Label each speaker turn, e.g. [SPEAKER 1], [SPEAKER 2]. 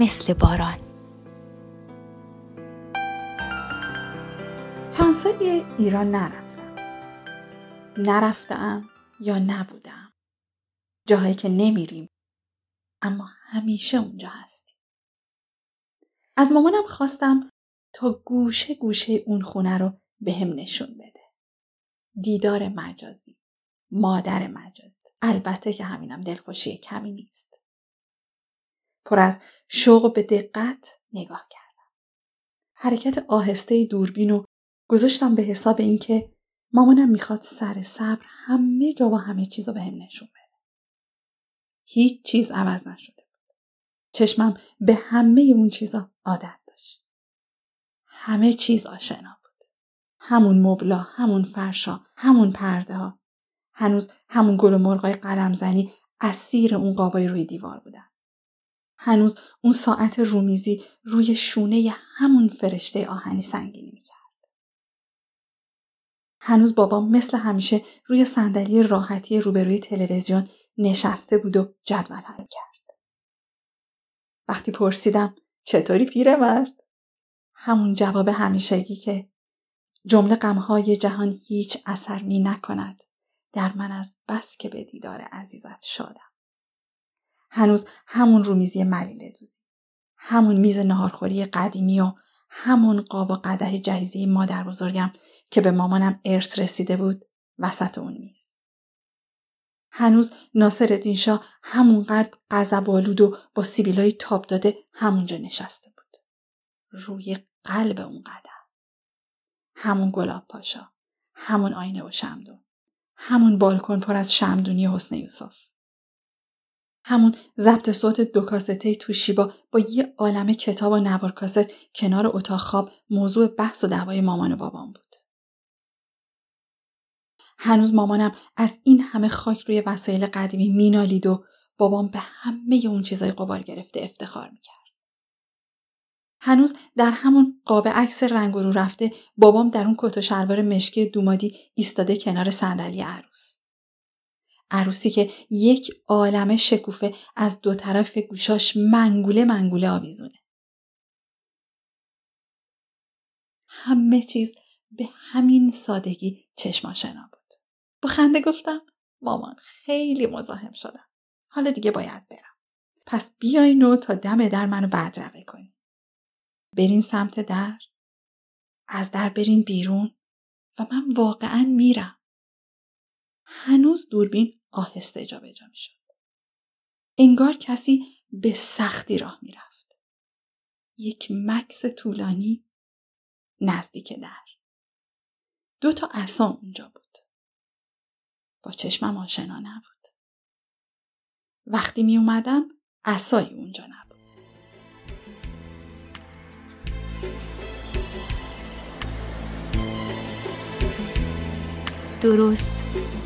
[SPEAKER 1] مثل باران.
[SPEAKER 2] چند سالی ایران نرفتم. نرفتم یا نبودم. جاهایی که نمیریم. اما همیشه اونجا هستیم. از مامانم خواستم تا گوشه گوشه اون خونه رو به هم نشون بده. دیدار مجازی. مادر مجازی. البته که همینم دلخوشی کمی نیست. پر از شوق به دقت نگاه کردم. حرکت آهسته دوربین رو گذاشتم به حساب اینکه مامانم می‌خواد سر صبر همه جا و همه چیز رو به هم نشون بده. هیچ چیز عوض نشده بود. چشمم به همه اون چیزا عادت داشت. همه چیز آشنا بود. همون مبلا همون فرشا همون پرده ها هنوز همون گل و مرغای قلمزنی اسیر اون قابای روی دیوار بودن. هنوز اون ساعت رومیزی روی شونه همون فرشته آهنی سنگینی می‌کرد. هنوز بابام مثل همیشه روی صندلی راحتی روبروی تلویزیون نشسته بود و جدول حل کرد. وقتی پرسیدم چطوری پیرمرد؟ همون جواب همیشگی که جمله غمهای جهان هیچ اثر می نکند در من از بس که به دیدار عزیزت شادم. هنوز همون رومیزی ملیله دوزی. همون میز نهارخوری قدیمی و همون قاب و قده جهیزی مادر بزرگم که به مامانم ارث رسیده بود وسط اون میز. هنوز ناصر شاه همونقدر قذب آلود و با سیبیلای تاب داده همونجا نشسته بود. روی قلب اون قدم. همون گلاب پاشا. همون آینه و شمدون. همون بالکن پر از شمدونی حسن یوسف. همون ضبط صوت دو کاسته توشیبا با یه عالم کتاب و نوار کاست کنار اتاق خواب موضوع بحث و دعوای مامان و بابام بود. هنوز مامانم از این همه خاک روی وسایل قدیمی مینالید و بابام به همه اون چیزای قبار گرفته افتخار می‌کرد. هنوز در همون قاب عکس رنگ رو رفته بابام در اون کت و شلوار مشکی دومادی ایستاده کنار صندلی عروس. عروسی که یک عالم شکوفه از دو طرف گوشاش منگوله منگوله آویزونه. همه چیز به همین سادگی چشماشنا بود. با خنده گفتم مامان خیلی مزاحم شدم. حالا دیگه باید برم. پس بیاین و تا دم در منو بدرقه کنین. برین سمت در. از در برین بیرون و من واقعا میرم. هنوز دوربین آهسته جابجا می‌شد. انگار کسی به سختی راه می‌رفت. یک مکس طولانی نزدیک در. دو تا عصا اونجا بود. با چشمم آشنا نبود. وقتی می اومدم عصایی اونجا نبود.
[SPEAKER 1] درست